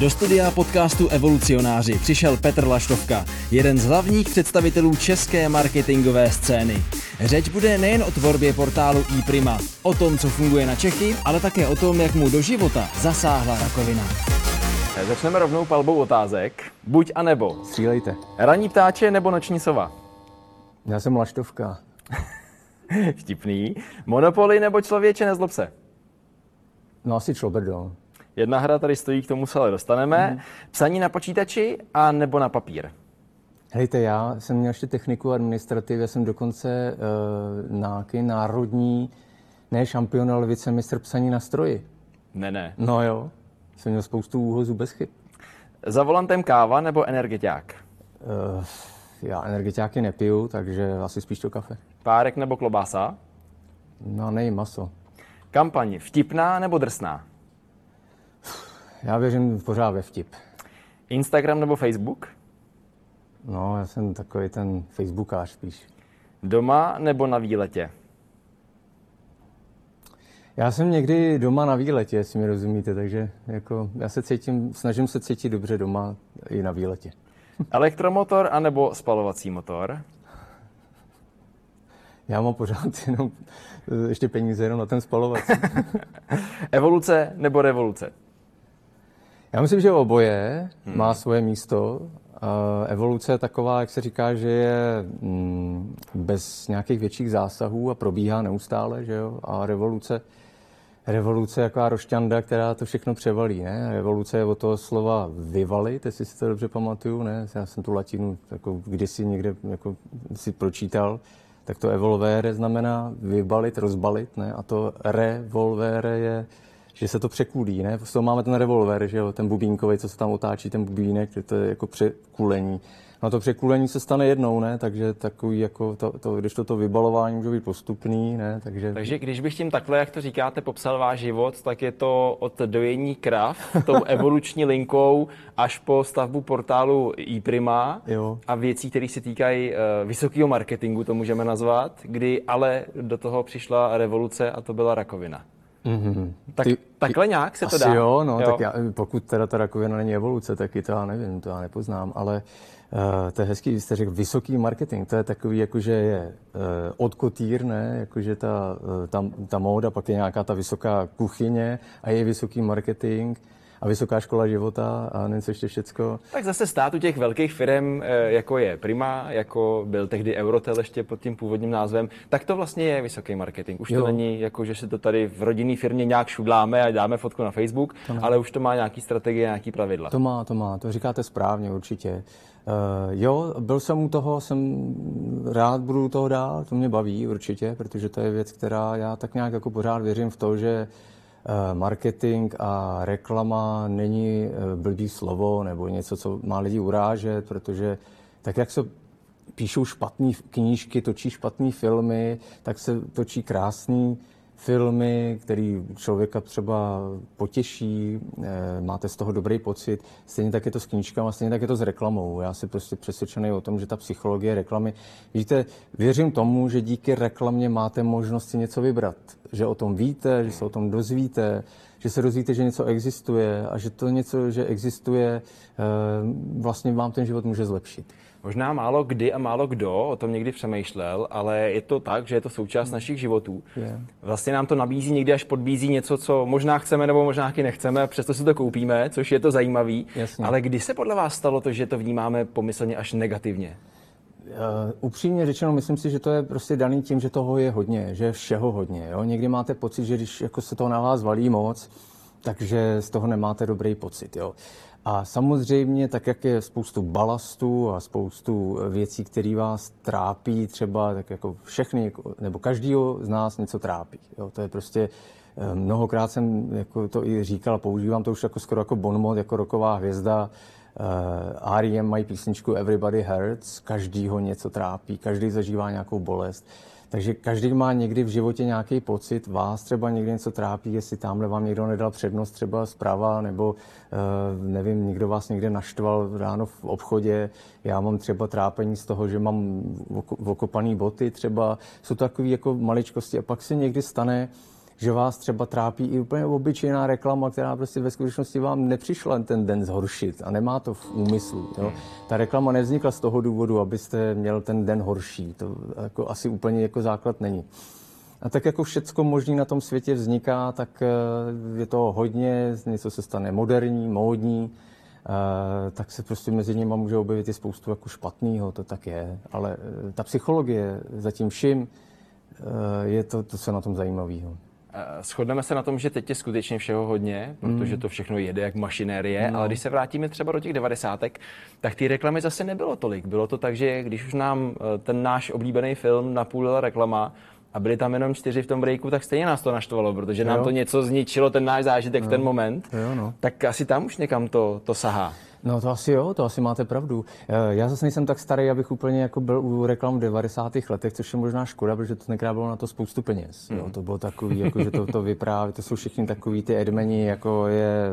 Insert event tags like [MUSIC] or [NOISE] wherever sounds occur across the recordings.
Do studia podcastu Evolucionáři přišel Petr Laštovka, jeden z hlavních představitelů české marketingové scény. Řeč bude nejen o tvorbě portálu iPrima, o tom, co funguje na Čechy, ale také o tom, jak mu do života zasáhla rakovina. Začneme rovnou palbou otázek. Buď a nebo. Střílejte. Ranní ptáče nebo noční sova? Já jsem Laštovka. [LAUGHS] Vtipný. Monopoly nebo člověče nezlob se? No asi člověk, no. Jedna hra tady stojí, k tomu se ale dostaneme. Mm. Psaní na počítači a nebo na papír? Hejte, já jsem měl ještě techniku administrativy, já jsem dokonce uh, nějaký národní, ne šampion, ale vicemistr psaní na stroji. Ne, ne. No jo, jsem měl spoustu úhozů bez chyb. Za volantem káva nebo energetiák? Uh, já energetiáky nepiju, takže asi spíš to kafe. Párek nebo klobása? No nej, maso. Kampaň vtipná nebo drsná? Já věřím pořád ve vtip. Instagram nebo Facebook? No, já jsem takový ten facebookář spíš. Doma nebo na výletě? Já jsem někdy doma na výletě, jestli mi rozumíte, takže jako já se cítím, snažím se cítit dobře doma i na výletě. Elektromotor anebo spalovací motor? Já mám pořád [LAUGHS] jenom eh, ještě peníze jenom na ten spalovací. [LAUGHS] Evoluce nebo revoluce? Já myslím, že oboje hmm. má svoje místo. Evoluce je taková, jak se říká, že je mm, bez nějakých větších zásahů a probíhá neustále, že jo? A revoluce, revoluce je taková rošťanda, která to všechno převalí, ne? Revoluce je od toho slova vyvalit, jestli si to dobře pamatuju, ne? Já jsem tu latinu jako kdysi někde jako si pročítal, tak to evolvere znamená vybalit, rozbalit, ne? A to revolvere je že se to překulí, ne? Z toho máme ten revolver, že jo, ten bubínkový, co se tam otáčí, ten bubínek, to je jako překulení. No to překulení se stane jednou, ne? Takže takový jako to, to, když to, to vybalování může být postupný, ne? Takže... Takže když bych tím takhle, jak to říkáte, popsal váš život, tak je to od dojení krav, [LAUGHS] tou evoluční linkou, až po stavbu portálu iPrima jo. a věcí, které se týkají uh, vysokého marketingu, to můžeme nazvat, kdy ale do toho přišla revoluce a to byla rakovina. Mm-hmm. Tak, ty, takhle nějak se to dá? jo, no, jo. tak já, pokud teda ta rakovina není evoluce, tak i to já nevím, to já nepoznám, ale uh, to je hezký, jste řekl, vysoký marketing, to je takový, jakože je uh, odkotýr, ne, jakože ta, uh, ta, ta móda, pak je nějaká ta vysoká kuchyně a je vysoký marketing, a vysoká škola života a nevím, co ještě všecko. Tak zase stát u těch velkých firm, eh, jako je Prima, jako byl tehdy Eurotel ještě pod tím původním názvem, tak to vlastně je vysoký marketing. Už jo. to není jako, že si to tady v rodinné firmě nějak šudláme a dáme fotku na Facebook, ale už to má nějaký strategie, nějaký pravidla. To má, to má, to říkáte správně určitě. Uh, jo, byl jsem u toho, jsem rád budu u toho dál, to mě baví určitě, protože to je věc, která já tak nějak jako pořád věřím v to, že Eh, marketing a reklama není eh, blbý slovo nebo něco, co má lidi urážet, protože tak, jak se píšou špatné knížky, točí špatné filmy, tak se točí krásný filmy, který člověka třeba potěší, eh, máte z toho dobrý pocit. Stejně tak je to s knížkami, stejně tak je to s reklamou. Já si prostě přesvědčený o tom, že ta psychologie reklamy, víte, věřím tomu, že díky reklamě máte možnost si něco vybrat. Že o tom víte, že se o tom dozvíte, že se dozvíte, že něco existuje a že to něco, že existuje, eh, vlastně vám ten život může zlepšit. Možná málo kdy a málo kdo o tom někdy přemýšlel, ale je to tak, že je to součást hmm. našich životů. Yeah. Vlastně nám to nabízí někdy až podbízí něco, co možná chceme nebo možná taky nechceme, přesto si to koupíme, což je to zajímavý. Jasně. Ale kdy se podle vás stalo to, že to vnímáme pomyslně až negativně? Uh, upřímně řečeno, myslím si, že to je prostě daný tím, že toho je hodně, že je všeho hodně. Jo? Někdy máte pocit, že když jako se to na vás valí moc, takže z toho nemáte dobrý pocit. Jo? A samozřejmě, tak jak je spoustu balastů a spoustu věcí, které vás trápí, třeba tak jako všechny, jako, nebo každýho z nás něco trápí. Jo? To je prostě, eh, mnohokrát jsem jako to i říkal, používám to už jako skoro jako bonmot, jako roková hvězda. Uh, R.E.M. mají písničku Everybody Hurts, každýho něco trápí, každý zažívá nějakou bolest. Takže každý má někdy v životě nějaký pocit, vás třeba někdy něco trápí, jestli tamhle vám někdo nedal přednost třeba zprava, nebo eh, nevím, někdo vás někde naštval ráno v obchodě. Já mám třeba trápení z toho, že mám okopané boty třeba. Jsou to takové jako maličkosti a pak se někdy stane, že vás třeba trápí i úplně obyčejná reklama, která prostě ve skutečnosti vám nepřišla ten den zhoršit a nemá to v úmyslu. Jo. Ta reklama nevznikla z toho důvodu, abyste měl ten den horší. To jako asi úplně jako základ není. A tak jako všecko možné na tom světě vzniká, tak eh, je to hodně, něco se stane moderní, módní, eh, tak se prostě mezi nimi může objevit i spoustu jako špatného, to tak je. Ale eh, ta psychologie za tím vším je to, to co na tom zajímavého. Shodneme se na tom, že teď je skutečně všeho hodně, protože to všechno jede jak mašinérie, no. ale když se vrátíme třeba do těch devadesátek, tak ty reklamy zase nebylo tolik. Bylo to tak, že když už nám ten náš oblíbený film napůlila reklama, a byli tam jenom čtyři v tom breaku, tak stejně nás to naštvalo, protože jo. nám to něco zničilo, ten náš zážitek jo. v ten moment. Jo, no. Tak asi tam už někam to, to sahá. No to asi jo, to asi máte pravdu. Eh, já zase nejsem tak starý, abych úplně jako byl u reklam v 90. letech, což je možná škoda, protože to tenkrát bylo na to spoustu peněz. Mm. Jo, to bylo takový, jako, že to, to vypráví, to jsou všichni takový ty edmeni, jako je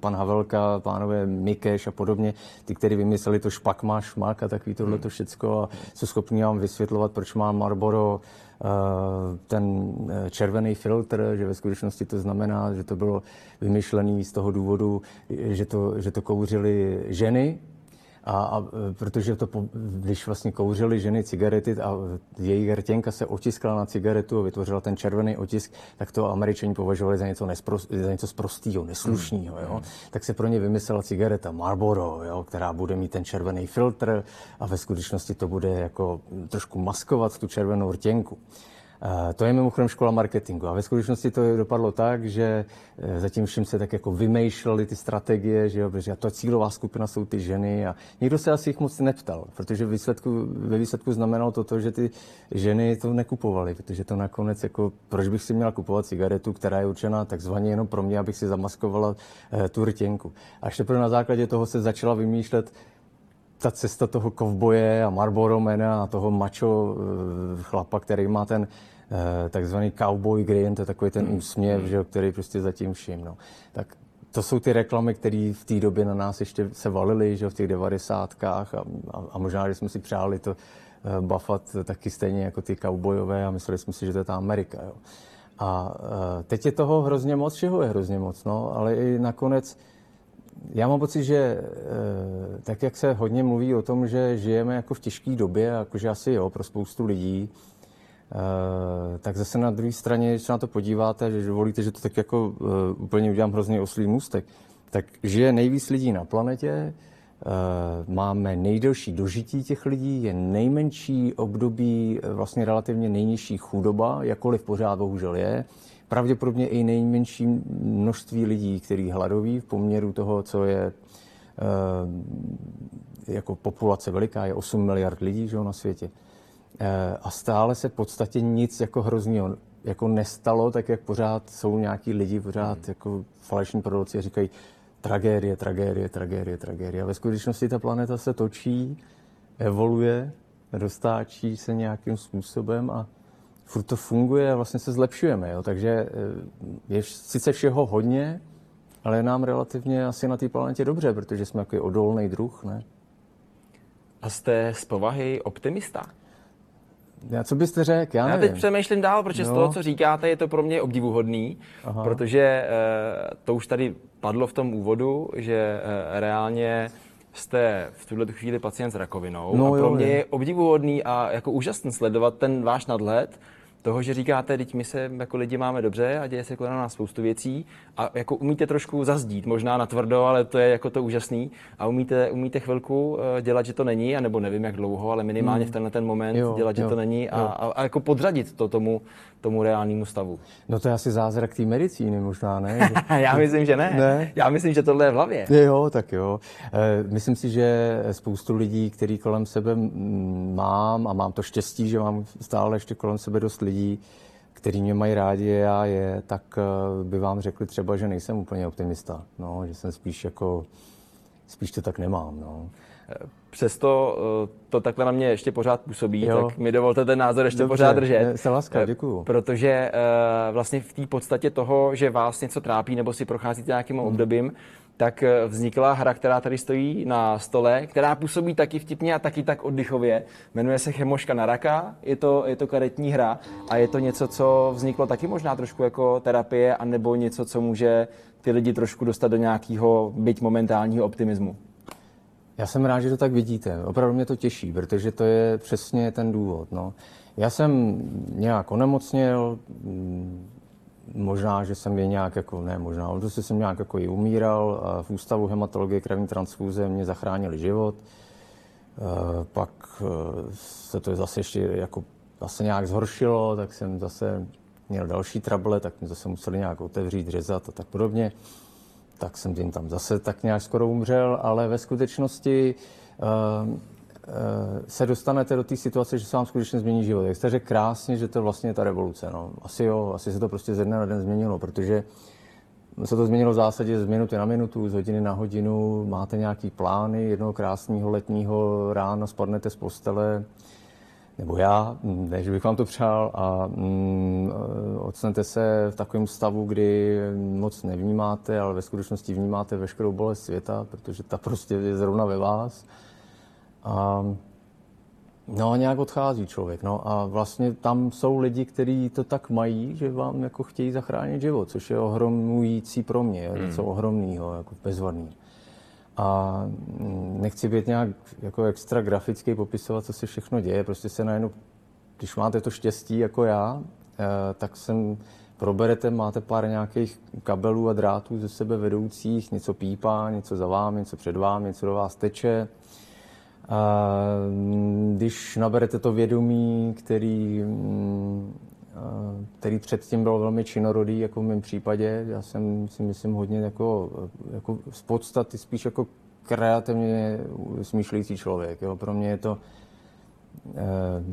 pan Havelka, pánové Mikeš a podobně, ty, kteří vymysleli to špak má šmak a takový tohle to hmm. všecko a jsou schopni vám vysvětlovat, proč má Marlboro Eh, ten eh, červený filtr, že ve skutečnosti to znamená, že to bylo vymyšlené z toho důvodu, že to, že to kouřili ženy, a, a protože to, když vlastně kouřily ženy cigarety a její rtěnka se otiskla na cigaretu a vytvořila ten červený otisk, tak to američani považovali za něco, nesprost, za něco sprostého, neslušného. Jo? Hmm. Tak se pro ně vymyslela cigareta Marlboro, jo? která bude mít ten červený filtr a ve skutečnosti to bude jako trošku maskovat tu červenou rtěnku. To je mimochodem škola marketingu. A ve skutečnosti to dopadlo tak, že e, zatím vším se tak jako vymýšleli ty strategie, že jo, protože to cílová skupina jsou ty ženy a nikdo se asi jich moc neptal, protože ve výsledku, ve výsledku znamenalo to, to, že ty ženy to nekupovaly, protože to nakonec jako, proč bych si měla kupovat cigaretu, která je určená takzvaně jenom pro mě, abych si zamaskovala eh, tu rtěnku. Až teprve na základě toho se začala vymýšlet ta cesta toho kovboje a Marlboro Mana a toho macho eh, chlapa, který má ten eh, takzvaný cowboy grin, to je takový ten hmm. úsměv, hmm. že, který prostě zatím všim. No. Tak to jsou ty reklamy, které v té době na nás ještě se valily, že v těch devadesátkách a, a, a možná, že jsme si přáli to uh, buffat taky stejně jako ty cowboyové a mysleli jsme si, že to je ta Amerika. Jo. A teď je toho hrozně moc, čeho je hrozně moc, no, ale i nakonec já mám pocit, že eh, tak, jak se hodně mluví o tom, že žijeme jako v těžké době, jakože asi jo, pro spoustu lidí, eh, tak zase na druhé straně, když se na to podíváte, že dovolíte, že to tak jako eh, úplně udělám hrozně oslý můstek, tak žije nejvíc lidí na planetě, máme nejdelší dožití těch lidí, je nejmenší období, vlastně relativně nejnižší chudoba, jakkoliv pořád bohužel je pravděpodobně i nejmenší množství lidí, který hladoví v poměru toho, co je e, jako populace veliká, je 8 miliard lidí že, na světě. E, a stále se v podstatě nic jako hroznýho jako nestalo, tak jak pořád jsou nějaký lidi, pořád mm. jako falešní proroci a říkají tragédie, tragédie, tragédie, tragédie. A ve skutečnosti ta planeta se točí, evoluje, roztáčí se nějakým způsobem a furt to funguje a vlastně se zlepšujeme. Jo? Takže eh, je sice všeho hodně, ale je nám relativně asi na té planetě dobře, protože jsme jako odolný druh, ne? A jste z povahy optimista? Já co byste řekl? Já, Já teď přemýšlím dál, protože no. z toho, co říkáte, je to pro mě obdivuhodný, Aha. protože e, to už tady padlo v tom úvodu, že e, reálně jste v tuhle chvíli pacient s rakovinou no, a pro jo, mě je. je obdivuhodný a jako úžasný sledovat ten váš nadhled, toho, že říkáte, teď my se jako lidi máme dobře a děje se kolem nás spoustu věcí a jako umíte trošku zazdít, možná na tvrdo, ale to je jako to úžasný a umíte, umíte chvilku eh, dělat, že to není, anebo nevím jak dlouho, ale minimálně hmm. v tenhle ten moment jo, dělat, jo, že to není a, a, a jako podřadit to tomu, tomu reálnému stavu. No to je asi zázrak té medicíny možná, ne? [LAUGHS] Já myslím, že ne. ne. Já myslím, že tohle je v hlavě. Jo, tak jo. E, myslím si, že spoustu lidí, který kolem sebe mám a mám to štěstí, že mám stále ještě kolem sebe dost lidí, který mě mají rádi a já je, tak eh, by vám řekli třeba, že nejsem úplně optimista. No, že jsem spíš jako, spíš to tak nemám. No. Přesto eh, to takhle na mě ještě pořád působí, jo. tak mi dovolte ten názor ještě Dobře, pořád držet. Se láska, děkuju. Protože vlastně v té podstatě toho, že vás něco trápí nebo si procházíte nějakým hmm. obdobím, tak eh, vznikla hra, která tady stojí na stole, která působí taky vtipně a taky tak oddychově. Jmenuje se Chemoška na raka, je to, je to karetní hra a je to něco, co vzniklo taky možná trošku jako terapie, anebo něco, co může ty lidi trošku dostat do nějakého, byť momentálního optimismu. Já jsem rád, že to tak vidíte. Opravdu mě to těší, protože to je přesně ten důvod. No. Já jsem nějak onemocněl, možná, že jsem je nějak jako, ne možná, ale prostě jsem nějak jako i umíral. A v ústavu hematologie krevní transfúze mě zachránili život. E, pak e, se to zase ještě jako zase nějak zhoršilo, tak jsem zase měl další trable, tak mě zase museli nějak otevřít, řezat a tak podobně tak jsem tím tam zase tak nějak skoro umřel, ale ve skutečnosti se dostanete do té situace, že se vám skutečně změní život. Jak jste řekl krásně, že to vlastně je ta revoluce. No. Asi jo, asi se to prostě ze dne na den změnilo, protože se to změnilo v zásadě z minuty na minutu, z hodiny na hodinu. Máte nějaký plány, jednoho krásného letního rána spadnete z postele, nebo já, ne, že bych vám to přál, a mm, odsnete se v takovém stavu, kdy moc nevnímáte, ale ve skutečnosti vnímáte veškerou bolest světa, protože ta prostě je zrovna ve vás. A No a nějak odchází člověk. No a vlastně tam jsou lidi, kteří to tak mají, že vám jako chtějí zachránit život, což je ohromující pro mě, hmm. něco ohromného, jako bezvadný. A nechci být nějak jako extra grafický, popisovat, co se všechno děje. Prostě se najednou, když máte to štěstí jako já, eh, tak sem proberete, máte pár nějakých kabelů a drátů ze sebe vedoucích, něco pípá, něco za vámi, něco před vámi, něco do vás teče. A když naberete to vědomí, který mm, který předtím byl velmi činorodý, jako v mém případě. Já jsem si myslím hodně jako, jako z podstaty spíš jako kreativně smýšlející člověk. Jo. Pro mě je to eh,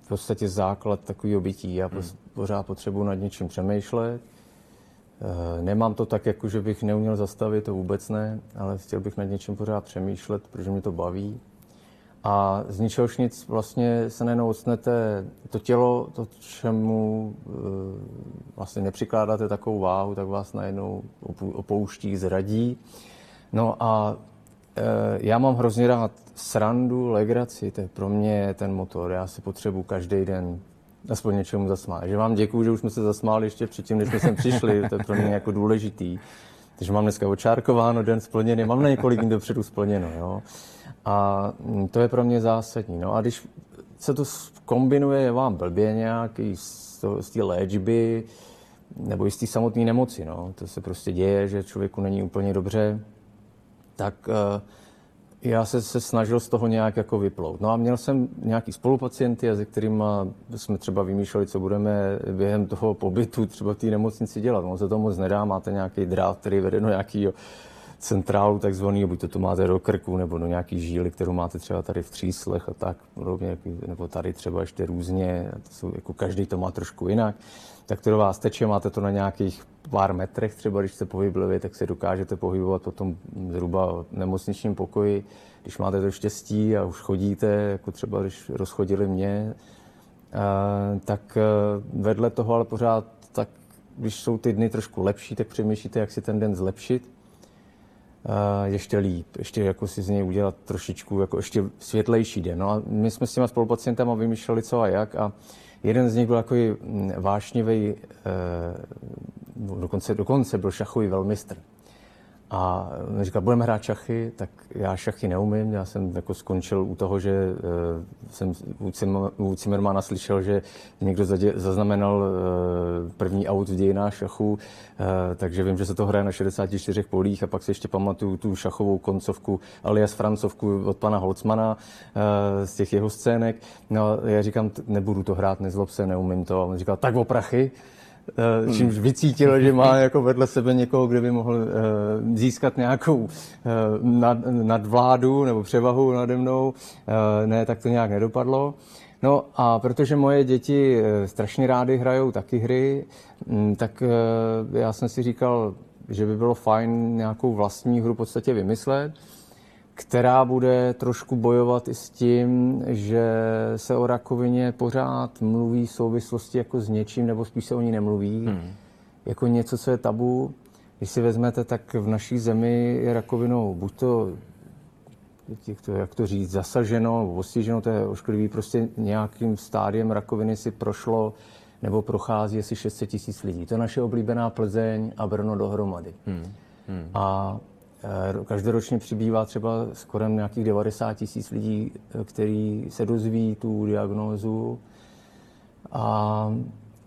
v podstatě základ takového bytí. Já hmm. pořád potřebuji nad něčím přemýšlet. Eh, nemám to tak, jako že bych neuměl zastavit, to vůbec ne, ale chtěl bych nad něčím pořád přemýšlet, protože mě to baví. A z ničehož nic vlastně se najednou odstnete to tělo, to, čemu e, vlastně nepřikládáte takovou váhu, tak vás najednou opouští, zradí. No a e, já mám hrozně rád srandu, legraci, to je pro mě ten motor. Já se potřebuji každý den aspoň něčemu zasmát. Že vám děkuju, že už jsme se zasmáli ještě předtím, než jsme sem přišli, to je pro mě jako důležitý. Takže mám dneska očárkováno, den splněný, mám na několik dní dopředu splněno. Jo. A mm, to je pro mě zásadní. No a když se to kombinuje, je vám blbě nějaký z té léčby, nebo i z té samotné nemoci, no. to se prostě děje, že člověku není úplně dobře, tak uh, já se, se snažil z toho nějak jako vyplout. No a měl jsem nějaký spolupacienty, se kterými jsme třeba vymýšleli, co budeme během toho pobytu třeba v té nemocnici dělat. On se to moc nedá, máte nějaký drát, který vede do nějakého centrálu takzvaný, buď to, to máte do krku, nebo do nějaký žíly, kterou máte třeba tady v tříslech a tak podobně, nebo tady třeba ještě různě, to jsou, jako každý to má trošku jinak, tak to do vás teče, máte to na nějakých pár metrech, třeba když jste pohybliví, tak se dokážete pohybovat potom zhruba v nemocničním pokoji. Když máte to štěstí a už chodíte, jako třeba když rozchodili mě, eh, tak eh, vedle toho ale pořád tak když jsou ty dny trošku lepší, tak přemýšlíte, jak si ten den zlepšit ještě líp, ještě jako si z něj udělat trošičku jako ještě světlejší den. No a my jsme s těma spolupacientama vymýšleli co a jak a jeden z nich byl takový mm, vášnivý, eh, dokonce, dokonce byl šachový velmistr. A říkal, budeme hrát šachy, tak já šachy neumím. Já jsem jako skončil u toho, že uh, jsem u Zimmermana slyšel, že někdo zaznamenal uh, první aut v dějinách šachu, uh, takže vím, že se to hraje na 64 polích a pak si ještě pamatuju tu šachovou koncovku alias francovku od pana Holcmana z těch jeho scének. No já říkám, nebudu to hrát, nezlob se, neumím to. A on říkal, tak o prachy. Hmm. čímž vycítil, že má [LAUGHS] jako vedle sebe někoho, kde by mohl uh, získat nějakou nad, nadvládu nebo převahu nade mnou. Ne, tak to nějak nedopadlo. No a protože moje děti strašně rády hrajou taky hry, um, tak já jsem si říkal, že by bylo fajn nějakou vlastní hru v podstatě vymyslet která bude trošku bojovat i s tím, že se o rakovině pořád mluví v souvislosti jako s něčím, nebo spíš se o ní nemluví, hmm. jako něco, co je tabu. když si vezmete, tak v naší zemi je rakovinou buď to, jak to, jak to říct, zasaženo postiženo, to je ošklivý, prostě nějakým stádiem rakoviny si prošlo nebo prochází asi 600 tisíc lidí. To je naše oblíbená Plzeň a Brno dohromady. Hmm. Hmm. A každoročně přibývá třeba skoro nějakých 90 tisíc lidí, e, který se dozví tu diagnózu. A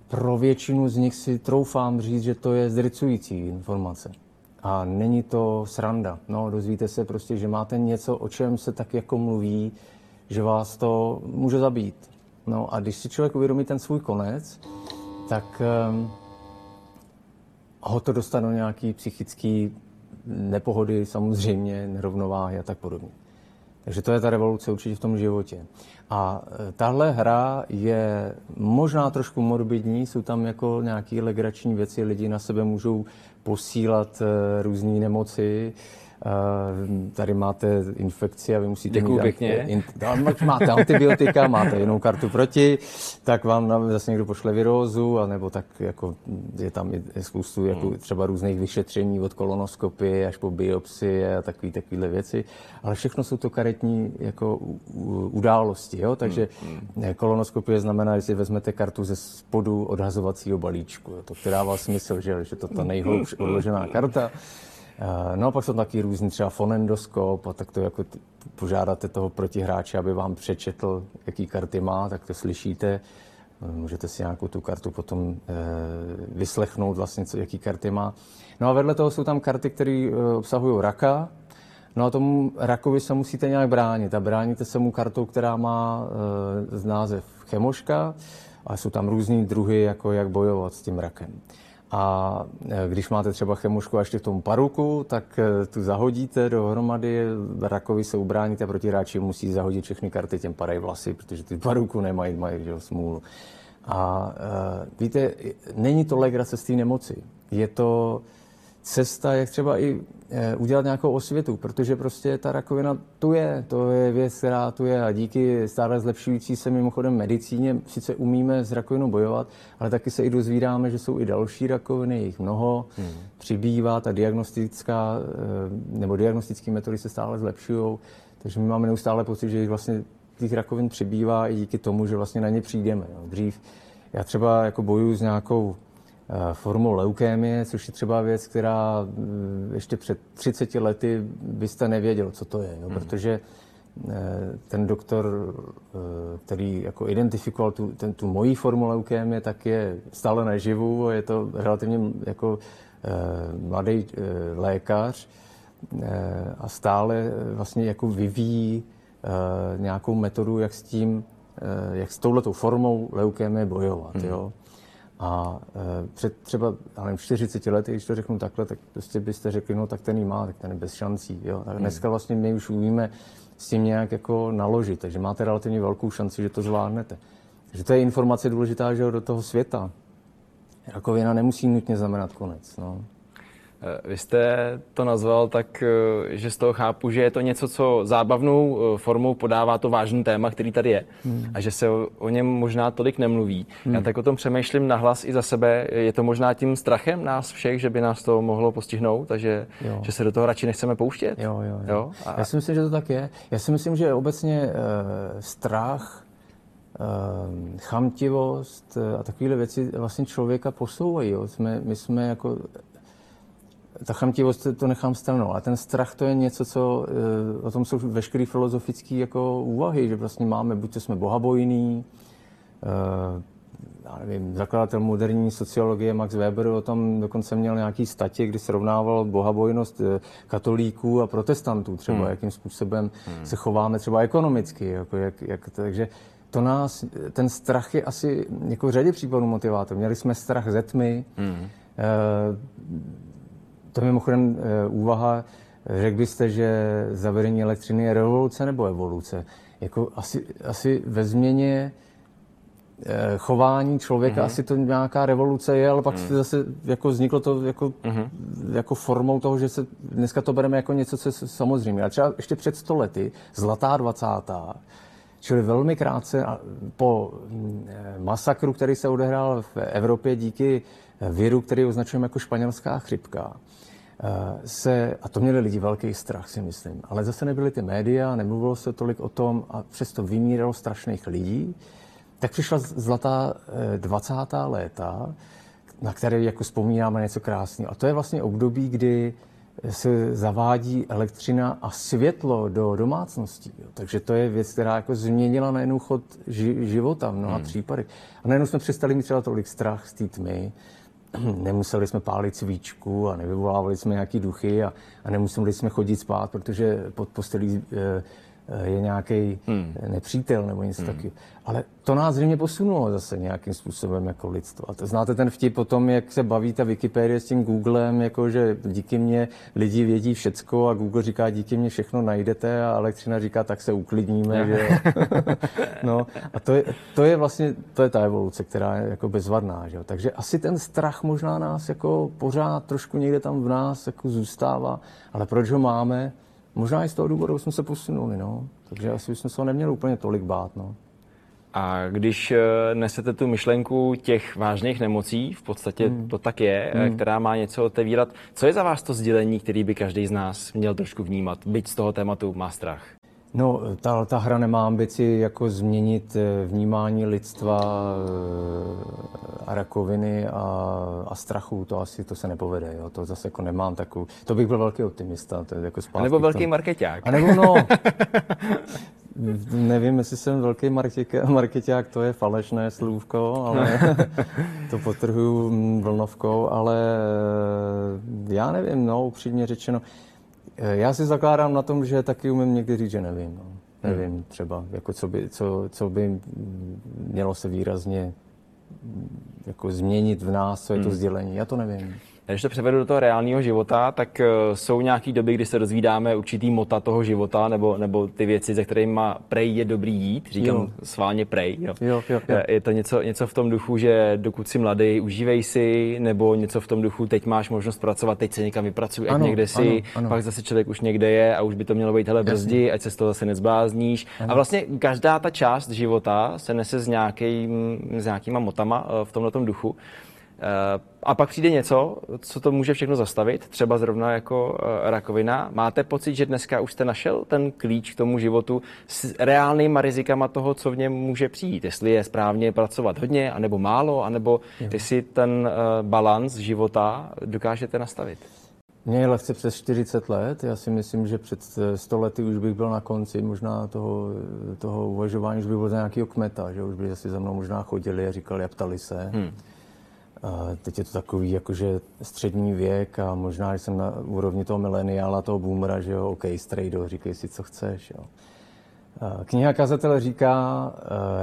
pro většinu z nich si troufám říct, že to je zdrcující informace. A není to sranda. No, dozvíte se prostě, že máte něco, o čem se tak jako mluví, že vás to může zabít. No a když si člověk uvědomí ten svůj konec, tak um, ho to dostane do nějaký psychický nepohody, samozřejmě, nerovnováhy a tak podobně. Takže to je ta revoluce určitě v tom životě. A e, tahle hra je možná trošku morbidní, jsou tam jako nějaké legrační věci, lidi na sebe můžou posílat e, různé nemoci, Tady máte infekci a vy musíte Děkuju mít... pěkně. In, máte antibiotika, máte jinou kartu proti, tak vám zase někdo pošle virózu, anebo tak jako je tam je spoustu jako hmm. třeba různých vyšetření od kolonoskopy až po biopsy a takové takovéhle věci. Ale všechno jsou to karetní jako události, jo? takže hmm. hmm. kolonoskopie znamená, že si vezmete kartu ze spodu odhazovacího balíčku. Jo? To dává smysl, že, že to ta [LAUGHS] nejhloubš odložená karta. Eh, no a pak jsou taky různý třeba fonendoskop a tak to jako požádáte toho protihráče, aby vám přečetl, jaký karty má, tak to slyšíte. Eh, můžete si nějakou tu kartu potom e, vyslechnout vlastně, co, jaký karty má. No a vedle toho jsou tam karty, které e, obsahují raka. No a tomu rakovi se musíte nějak bránit. A bráníte se mu kartou, která má e, název chemoška. A jsou tam různý druhy, jako jak bojovat s tím rakem. A e, když máte třeba chemušku a ještě v tom paruku, tak e, tu zahodíte dohromady, rakovi se ubráníte, proti hráči musí zahodit všechny karty, těm padají vlasy, protože ty paruku nemají, mají že, smůlu. A uh, víte, není to legrace z té nemoci. Je to cesta, jak třeba i eh, udělat nějakou osvětu, protože prostě ta rakovina tu je, to je věc, která tu je a díky stále zlepšující se mimochodem medicíně sice umíme s rakovinou bojovat, ale taky se i dozvídáme, že jsou i další rakoviny, jich mnoho, hmm. přibývá, ta diagnostická, eh, nebo diagnostické metody se stále zlepšují, takže my máme neustále pocit, že jich vlastně těch rakovin přibývá i díky tomu, že vlastně na ně přijdeme. Dřív já třeba jako bojuju s nějakou Eh, formou leukémie, což je třeba věc, která mm, ještě před 30 lety byste nevěděl, co to je, jo? Hmm. protože eh, ten doktor, eh, který jako identifikoval tu, ten, tu mojí formu leukémie, tak je stále naživu, je to relativně jako mladý lékař a stále vlastně jako vyvíjí nějakou metodu, jak s tím, jak s touhletou formou leukémie bojovat. Hmm. Jo? A e, před třeba nevím, 40 lety, když to řeknu takhle, tak prostě byste řekli, no tak ten jí má, tak ten je bez šancí. Jo? Tak dneska vlastně my už umíme s tím nějak jako naložit, takže máte relativně velkou šanci, že to zvládnete. Takže to je informace důležitá že do toho světa. Rakovina nemusí nutně znamenat konec. No. Eh, vy jste to nazval tak, eh, že z toho chápu, že je to něco, co zábavnou eh, formou podává to vážný téma, který tady je hmm. a že se o, o něm možná tolik nemluví. Hmm. Já tak o tom přemýšlím nahlas i za sebe. Je to možná tím strachem nás všech, že by nás to mohlo postihnout a že, že se do toho radši nechceme pouštět? Jo, jo, jo. jo? A... Já si myslím, že to tak je. Já si myslím, že obecně uh, strach chamtivost a takovéhle věci vlastně člověka posouvají. Jo. Jsme, my jsme jako ta chamtivost to nechám stranou, ale ten strach to je něco, co, eh, o tom jsou veškeré filozofické jako úvahy, že vlastně máme, buď to jsme bohabojní, eh, já nevím, zakladatel moderní sociologie Max Weber o tom dokonce měl nějaký statě, kdy srovnával bohabojnost eh, katolíků a protestantů třeba, hmm. jakým způsobem hmm. se chováme třeba ekonomicky, jako jak, jak, takže to nás, ten strach je asi jako v řadě případů motivátor. Měli jsme strach ze tmy, hmm. To je mimochodem e, úvaha, řekl byste, že zavedení elektřiny je revoluce nebo evoluce? Jako asi, asi ve změně e, chování člověka mm-hmm. asi to nějaká revoluce je, ale pak mm. zase jako vzniklo to jako, mm-hmm. jako formou toho, že se dneska to bereme jako něco, co je samozřejmě. A třeba ještě před stolety, zlatá 20. Čili velmi krátce po e, masakru, který se odehrál v Evropě díky viru, který označujeme jako španělská chřipka, se, a to měli lidi velký strach, si myslím, ale zase nebyly ty média, nemluvilo se tolik o tom a přesto vymíralo strašných lidí, tak přišla zlatá 20. léta, na které jako vzpomínáme něco krásného. A to je vlastně období, kdy se zavádí elektřina a světlo do domácností. Jo. Takže to je věc, která jako změnila najednou chod ži- života v mnoha hmm. případech. A najednou jsme přestali mít třeba tolik strach z té tmy, [CLEARS THROAT] nemuseli jsme pálit svíčku a nevyvolávali jsme nějaký duchy a, a nemuseli jsme chodit spát, protože pod postelí Eh, je nějaký hmm. nepřítel nebo něco hmm. takového. Ale to nás zřejmě posunulo zase nějakým způsobem jako lidstvo. A to znáte ten vtip o tom, jak se baví ta Wikipedie s tím Googlem, jako že díky mně lidi vědí všecko a Google říká, díky mně všechno najdete a elektřina říká, tak se uklidníme. že [LAUGHS] no a to je, to je vlastně, to je ta evoluce, která je jako bezvadná. Že? Takže asi ten strach možná nás jako pořád trošku někde tam v nás jako zůstává, ale proč ho máme? Možná i z toho důvodu jsme se posunuli, no. Takže asi bychom se ho neměli úplně tolik bát, no. A když eh, nesete tu myšlenku těch vážných nemocí, v podstatě hmm. to tak je, eh, hmm. která má něco otevírat, co je za vás to sdělení, který by každý z nás měl trošku vnímat, byť z toho tématu má strach? No, ta, ta hra nemá ambici jako změnit eh, vnímání lidstva a rakoviny a, a strachu, to asi to se nepovede, jo. to zase jako nemám takovou, to bych byl velký optimista, to je jako. A nebo velký marketák. A nebo no, [LAUGHS] nevím, jestli jsem velký marketák, to je falešné slůvko, ale [LAUGHS] to potrhuju vlnovkou, ale já nevím, no, upřímně řečeno, já si zakládám na tom, že taky umím někdy říct, že nevím. No. Nevím hmm. třeba, jako co, by, co, co by mělo se výrazně jako změnit v nás, co je to hmm. sdělení. Já to nevím. Když to převedu do toho reálného života, tak eh, jsou nějaké doby, kdy se dozvídáme určitý mota toho života, nebo, nebo ty věci, ze kterými prej je dobrý jít. Říkám jo. sválně prej. Jo. Jo, jo, jo. Eh, je to něco, něco v tom duchu, že dokud jsi mladý, užívej si, nebo něco v tom duchu, teď máš možnost pracovat, teď se někam vypracuj, ať někde si, ano, ano. pak zase člověk už někde je a už by to mělo být hele brzdi, ať se z toho zase nezblázníš. Ano. A vlastně každá ta část života se nese s, nějakým, s nějakýma motama eh, v tomhle duchu. Eh, a pak přijde něco, co to může všechno zastavit, třeba zrovna jako eh, rakovina. Máte pocit, že dneska už jste našel ten klíč k tomu životu s reálnýma rizikama toho, co v něm může přijít? Jestli je správně pracovat hodně, anebo málo, anebo jestli ten eh, balans života dokážete nastavit? Mně je lehce přes 40 let. Já si myslím, že před 100 lety už bych byl na konci možná toho, toho uvažování, že bych byl za nějakého kmeta, že už by zase za mnou možná chodili a říkali a ptali se. Hmm. Teď je to takový jakože střední věk a možná, že jsem na úrovni toho mileniála, toho boomera, že jo, OK, strejdo, říkej si, co chceš, jo. Kniha kazatel říká,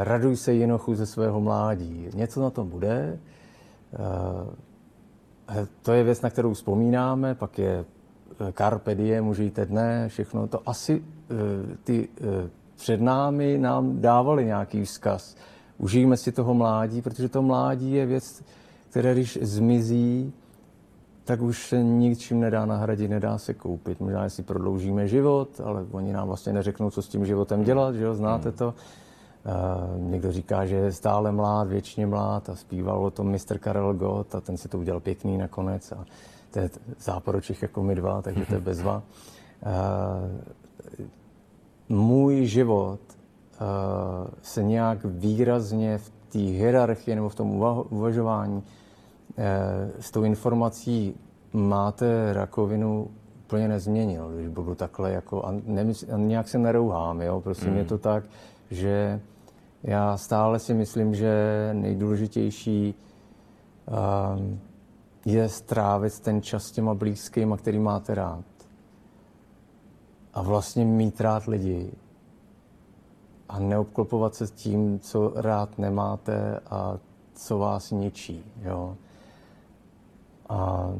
raduj se jinochu ze svého mládí. Něco na tom bude. To je věc, na kterou vzpomínáme, pak je e, Carpe diem, užijte dne, všechno to. Asi e, ty e, před námi nám dávali nějaký vzkaz. Užijme si toho mládí, protože to mládí je věc, které když zmizí, tak už se ničím nedá nahradit, nedá se koupit. Možná si prodloužíme život, ale oni nám vlastně neřeknou, co s tím životem dělat, že jo, znáte hmm. to. Uh, někdo říká, že je stále mlád, věčně mlád a zpíval o tom Mr. Karel Gott a ten si to udělal pěkný nakonec a to je záporočich jako my dva, takže to je [LAUGHS] bezva. Uh, můj život uh, se nějak výrazně v té hierarchii nebo v tom uvažování s tou informací máte rakovinu úplně nezměnil, když budu takhle jako, a, nemysl, a nějak se nerouhám, jo, prostě mm. je to tak, že já stále si myslím, že nejdůležitější um, je strávit ten čas s těma blízkýma, který máte rád. A vlastně mít rád lidi. A neobklopovat se tím, co rád nemáte a co vás ničí. Jo? A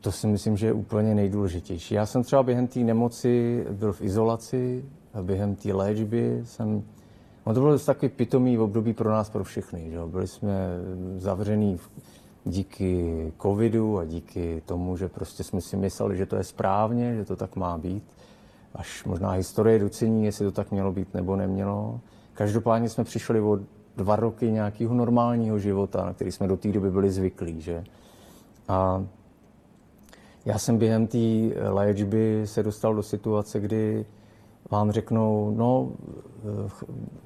to si myslím, že je úplně nejdůležitější. Já jsem třeba během té nemoci byl v izolaci, a během té léčby jsem... No to bylo takový pitomý období pro nás, pro všechny. Že? Byli jsme zavření díky covidu a díky tomu, že prostě jsme si mysleli, že to je správně, že to tak má být. Až možná historie docení, jestli to tak mělo být nebo nemělo. Každopádně jsme přišli o dva roky nějakého normálního života, na který jsme do té doby byli zvyklí. Že? A já jsem během té léčby se dostal do situace, kdy vám řeknou, no,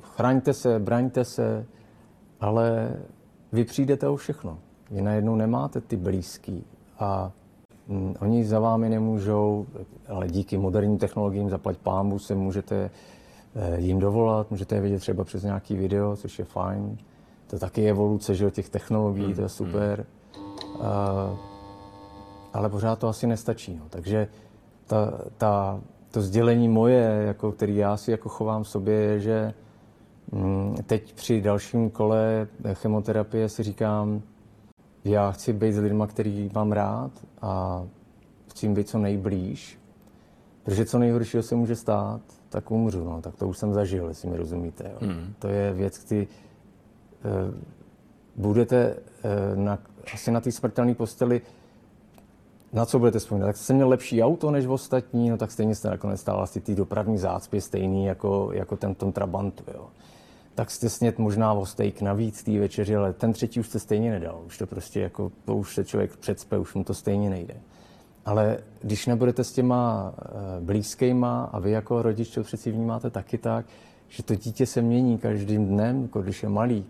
chraňte se, braňte se, ale vy přijdete o všechno. Vy najednou nemáte ty blízký a mm, oni za vámi nemůžou, ale díky moderním technologiím zaplať pámbu se můžete eh, jim dovolat, můžete je vidět třeba přes nějaký video, což je fajn. To je taky evoluce že, těch technologií, to je super. Uh, ale pořád to asi nestačí. No. Takže ta, ta, to sdělení moje, jako, který já si jako chovám v sobě, je, že mm, teď při dalším kole chemoterapie si říkám, já chci být s lidmi, který mám rád a chci jim být co nejblíž, protože co nejhoršího se může stát, tak umřu. No. Tak to už jsem zažil, jestli mi rozumíte. Jo. Hmm. To je věc, kdy uh, budete uh, na, asi na té smrtelné posteli na co budete vzpomínat? Tak jste měl lepší auto než ostatní, no tak stejně jste nakonec stál asi ty dopravní zácpy stejný jako, jako ten tom Trabantu, jo. Tak jste snět možná o steak navíc té večeři, ale ten třetí už jste stejně nedal. Už to prostě jako, to už se člověk předspe, už mu to stejně nejde. Ale když nebudete s těma eh, blízkýma a vy jako rodič to přeci vnímáte taky tak, že to dítě se mění každým dnem, jako když je malý,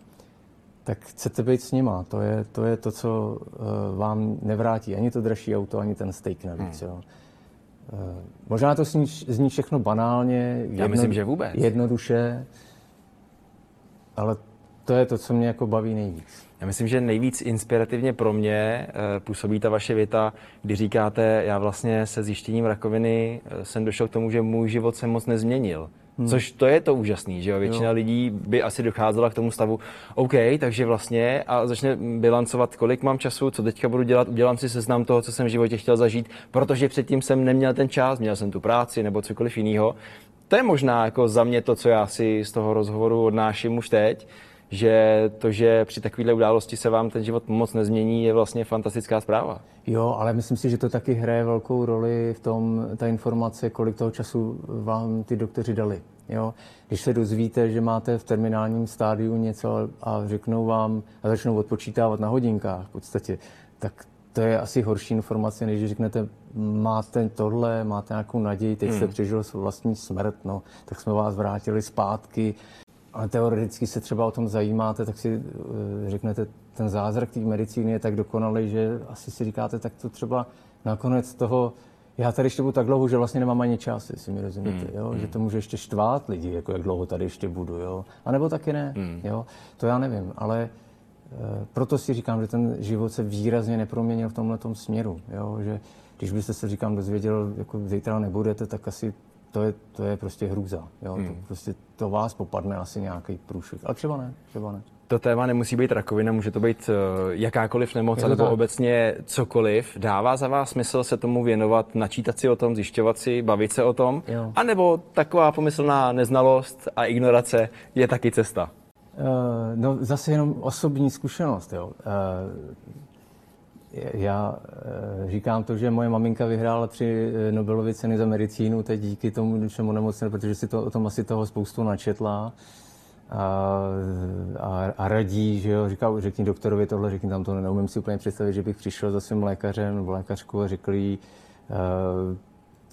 tak chcete být s nima. To je to, je to co uh, vám nevrátí ani to dražší auto, ani ten steak navíc. Hmm. Jo. Uh, možná to zní, zní všechno banálně, jedno, Já myslím, že vůbec. jednoduše, ale to je to, co mě jako baví nejvíc. Já myslím, že nejvíc inspirativně pro mě uh, působí ta vaše věta, kdy říkáte, já vlastně se zjištěním rakoviny jsem došel k tomu, že můj život se moc nezměnil. Hmm. Což to je to úžasný, že jo? Většina jo. lidí by asi docházela k tomu stavu, OK, takže vlastně a začne bilancovat, kolik mám času, co teďka budu dělat, udělám si seznam toho, co jsem v životě chtěl zažít, protože předtím jsem neměl ten čas, měl jsem tu práci nebo cokoliv jiného. To je možná jako za mě to, co já si z toho rozhovoru odnáším už teď, že to, že při takovéhle události se vám ten život moc nezmění, je vlastně fantastická zpráva. Jo, ale myslím si, že to taky hraje velkou roli v tom, ta informace, kolik toho času vám ty doktoři dali. Jo? Když se dozvíte, že máte v terminálním stádiu něco a řeknou vám a začnou odpočítávat na hodinkách v podstatě, tak to je asi horší informace, než když řeknete, máte tohle, máte nějakou naději, teď hmm. jste přežil vlastní smrt, no, tak jsme vás vrátili zpátky, ale teoreticky se třeba o tom zajímáte, tak si uh, řeknete, ten zázrak té medicíny je tak dokonalý, že asi si říkáte, tak to třeba nakonec toho, já tady ještě budu tak dlouho, že vlastně nemám ani čas, jestli mi rozumíte, hmm. jo? že hmm. to může ještě štvát lidi, jako jak dlouho tady ještě budu, jo? a nebo taky ne, hmm. jo? to já nevím, ale uh, proto si říkám, že ten život se výrazně neproměnil v tomhle směru, jo? že když byste se, říkám, dozvěděl, jako zítra nebudete, tak asi to je, to je prostě hrůza. Jo? Hmm. To, prostě to vás popadne asi nějaký průšvih. Ale třeba ne, třeba ne. To téma nemusí být rakovina, může to být uh, jakákoliv nemoc, nebo tak. obecně cokoliv. Dává za vás smysl se tomu věnovat, načítat si o tom, zjišťovat si, bavit se o tom? Jo. A nebo taková pomyslná neznalost a ignorace je taky cesta? Uh, no zase jenom osobní zkušenost. Jo. Uh, já eh, říkám to, že moje maminka vyhrála tři eh, Nobelovy ceny za medicínu teď díky tomu, čemu nemocné, protože si to, o tom asi toho spoustu načetla. A, a, a radí, že jo, říká, řekni doktorovi tohle, řekni tam to, neumím si úplně představit, že bych přišel za svým lékařem nebo lékařkou a řekl jí, uh,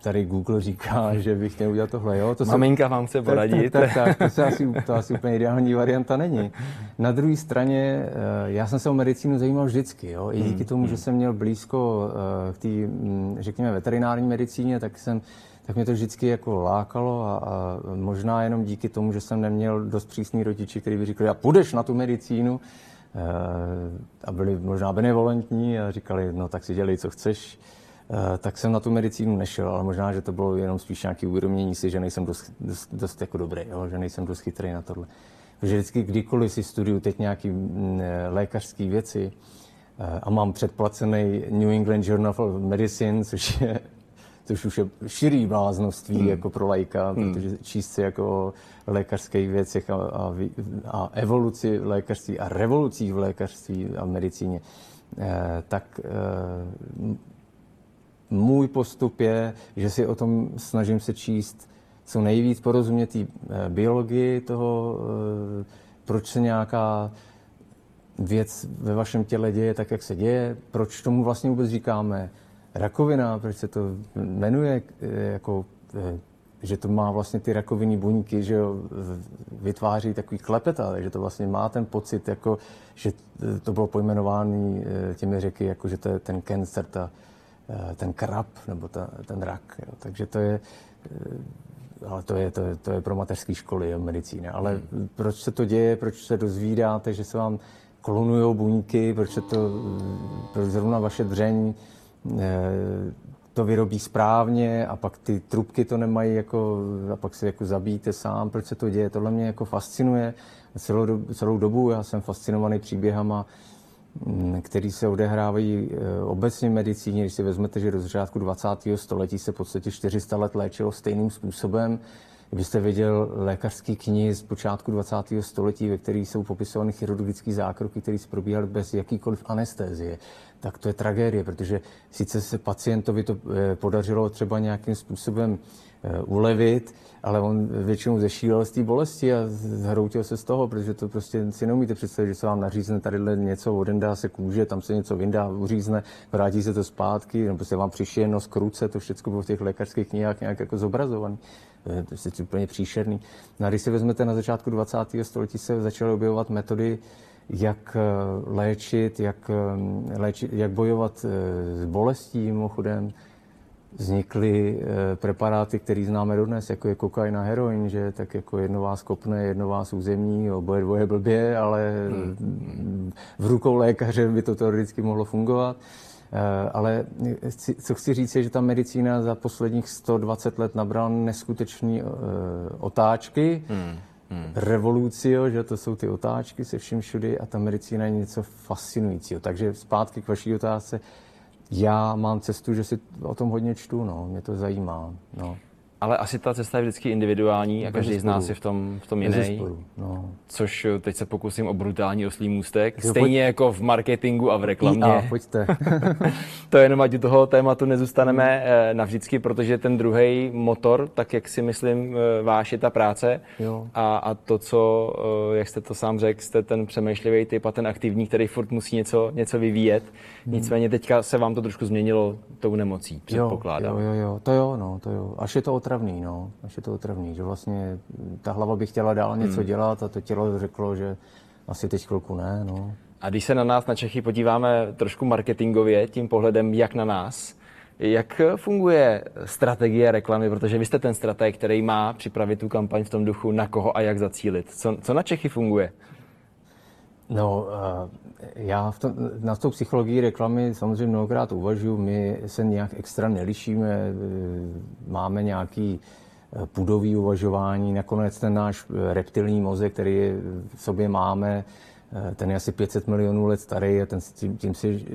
tady Google říká, že bych měl udělat tohle. Jo? To Maminka se, vám chce poradit. Tak, tak, tak, to, se asi, to asi úplně ideální varianta není. Na druhé straně, eh, já jsem se o medicínu zajímal vždycky. Jo? I díky hmm, tomu, že hmm. jsem měl blízko eh, k té, hm, řekněme, veterinární medicíně, tak jsem tak mě to vždycky jako lákalo a, a možná jenom díky tomu, že jsem neměl dost přísný rodiči, kteří by říkali, a půjdeš na tu medicínu, eh, a byli možná benevolentní a říkali, no tak si dělej, co chceš, tak jsem na tu medicínu nešel, ale možná, že to bylo jenom spíš nějaké uvědomění si, že nejsem dost, dost, dost jako dobrý, jo? že nejsem dost chytrý na tohle. Protože vždycky, kdykoliv si studuju teď nějaké mm, eh, lékařské věci eh, a mám předplacený New England Journal of Medicine, což je [LAUGHS] což už je širý bláznoství hmm. jako pro lajka, hmm. protože číst si jako o lékařských věcech a, a, a evoluci lékařství a revolucích v lékařství a medicíně, eh, tak eh, můj postup je, že si o tom snažím se číst co nejvíc, porozumět eh, biologii toho, eh, proč se nějaká věc ve vašem těle děje tak, jak se děje, proč tomu vlastně vůbec říkáme rakovina, proč se to jmenuje jako že to má vlastně ty rakovinní buňky, že jo, vytváří takový klepeta, že to vlastně má ten pocit, jako, že to bylo pojmenováno těmi řeky, jako že to je ten cancer, ta, ten krab nebo ta, ten rak. Jo. Takže to je, ale to je, to je, to je pro mateřské školy jo, medicíny. Ale hmm. proč se to děje, proč se dozvídáte, že se vám klonují buňky, proč se to, proč zrovna vaše dřeň to vyrobí správně a pak ty trubky to nemají jako, a pak se jako zabíjíte sám, proč se to děje. Tohle mě jako fascinuje celou, dobu, celou dobu. Já jsem fascinovaný příběhama, který se odehrávají e, obecně v medicíně. Když si vezmete, že do začátku 20. století se v podstatě 400 let léčilo stejným způsobem, Kdybyste viděl lékařský knihy z počátku 20. století, ve kterých jsou popisovány chirurgické zákroky, které se probíhaly bez jakýkoliv anestézie, tak to je tragédie, protože sice se pacientovi to eh, podařilo třeba nějakým způsobem eh, ulevit, ale on většinou zešílel z té bolesti a zhroutil se z toho, protože to prostě si neumíte představit, že se vám nařízne tady něco, odendá se kůže, tam se něco vyndá, uřízne, vrátí se to zpátky, nebo se vám přišije nos k ruce, to všechno bylo v těch lékařských knihách nějak jako zobrazované. To je úplně příšerný. No a když si vezmete na začátku 20. století se začaly objevovat metody, jak eh, léčit, jak, eh, léčit, jak bojovat eh, s bolestí mimochodem. Vznikly preparáty, které známe dodnes, jako je kokain a heroin, že tak jako jedno vás kopne, jedno vás uzemní, oboje dvoje blbě, ale hmm. v rukou lékaře by to teoreticky mohlo fungovat. Ale co chci říct je, že ta medicína za posledních 120 let nabrala neskutečné otáčky. Hmm hmm. revolucio, že to jsou ty otáčky se vším všudy a ta medicína je něco fascinujícího. Takže zpátky k vaší otázce. Já mám cestu, že si o tom hodně čtu, no, mě to zajímá. No. Ale asi ta cesta je vždycky individuální a každý z nás je v tom, v tom jiný. no. Což eh, teď se pokusím o brutální oslý můstek. Jo, Stejně pojď... jako v marketingu a v reklamě. A, pojďte. [LAUGHS] to jenom ať u toho tématu nezůstaneme hmm. navždycky, protože ten druhý motor, tak jak si myslím, eh, váš je ta práce. Jo. A, a to, co, jak jste to sám řekl, jste ten přemýšlivý typ a ten aktivní, který furt musí něco, něco vyvíjet. Hmm. Nicméně teďka se vám to trošku změnilo tou nemocí, předpokládám. Jo, jo, jo, to jo, no, to jo. Až je to otravný, no, až je to otravný, že vlastně ta hlava by chtěla dál něco hmm. dělat a to tělo řeklo, že asi teď chvilku ne, no. A když se na nás, na Čechy, podíváme trošku marketingově, tím pohledem, jak na nás, jak funguje strategie reklamy, protože vy jste ten strateg, který má připravit tu kampaň v tom duchu, na koho a jak zacílit. Co, co na Čechy funguje? No, já v tom, na tou psychologii reklamy samozřejmě mnohokrát uvažuji. My se nějak extra nelišíme, máme nějaký e, půdový uvažování. Nakonec ten náš reptilní mozek, který v sobě máme, ten je asi 500 milionů let starý a ten, tím, tím si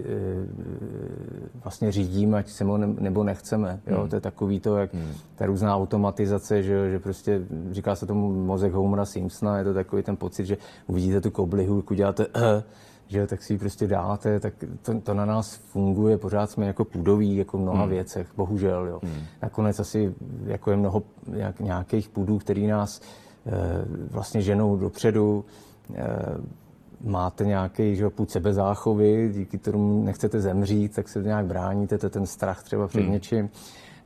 vlastně řídíme, ať se ho nebo nechceme. Jo? Hmm. To je takový to, jak hmm. ta různá automatizace, že, že prostě říká se tomu mozek Homera Simpsona, je to takový ten pocit, že uvidíte tu koblihu, uděláte [CLEARS THROAT] že tak si ji prostě dáte, tak to, to na nás funguje, pořád jsme jako půdoví, jako v mnoha hmm. věcech, bohužel. Jo. Hmm. Nakonec asi jako je mnoho jak, nějakých půdů, který nás e, vlastně ženou dopředu, e, máte nějaký že, půd sebezáchovy, díky kterému nechcete zemřít, tak se nějak bráníte, to je ten strach třeba před hmm. něčím.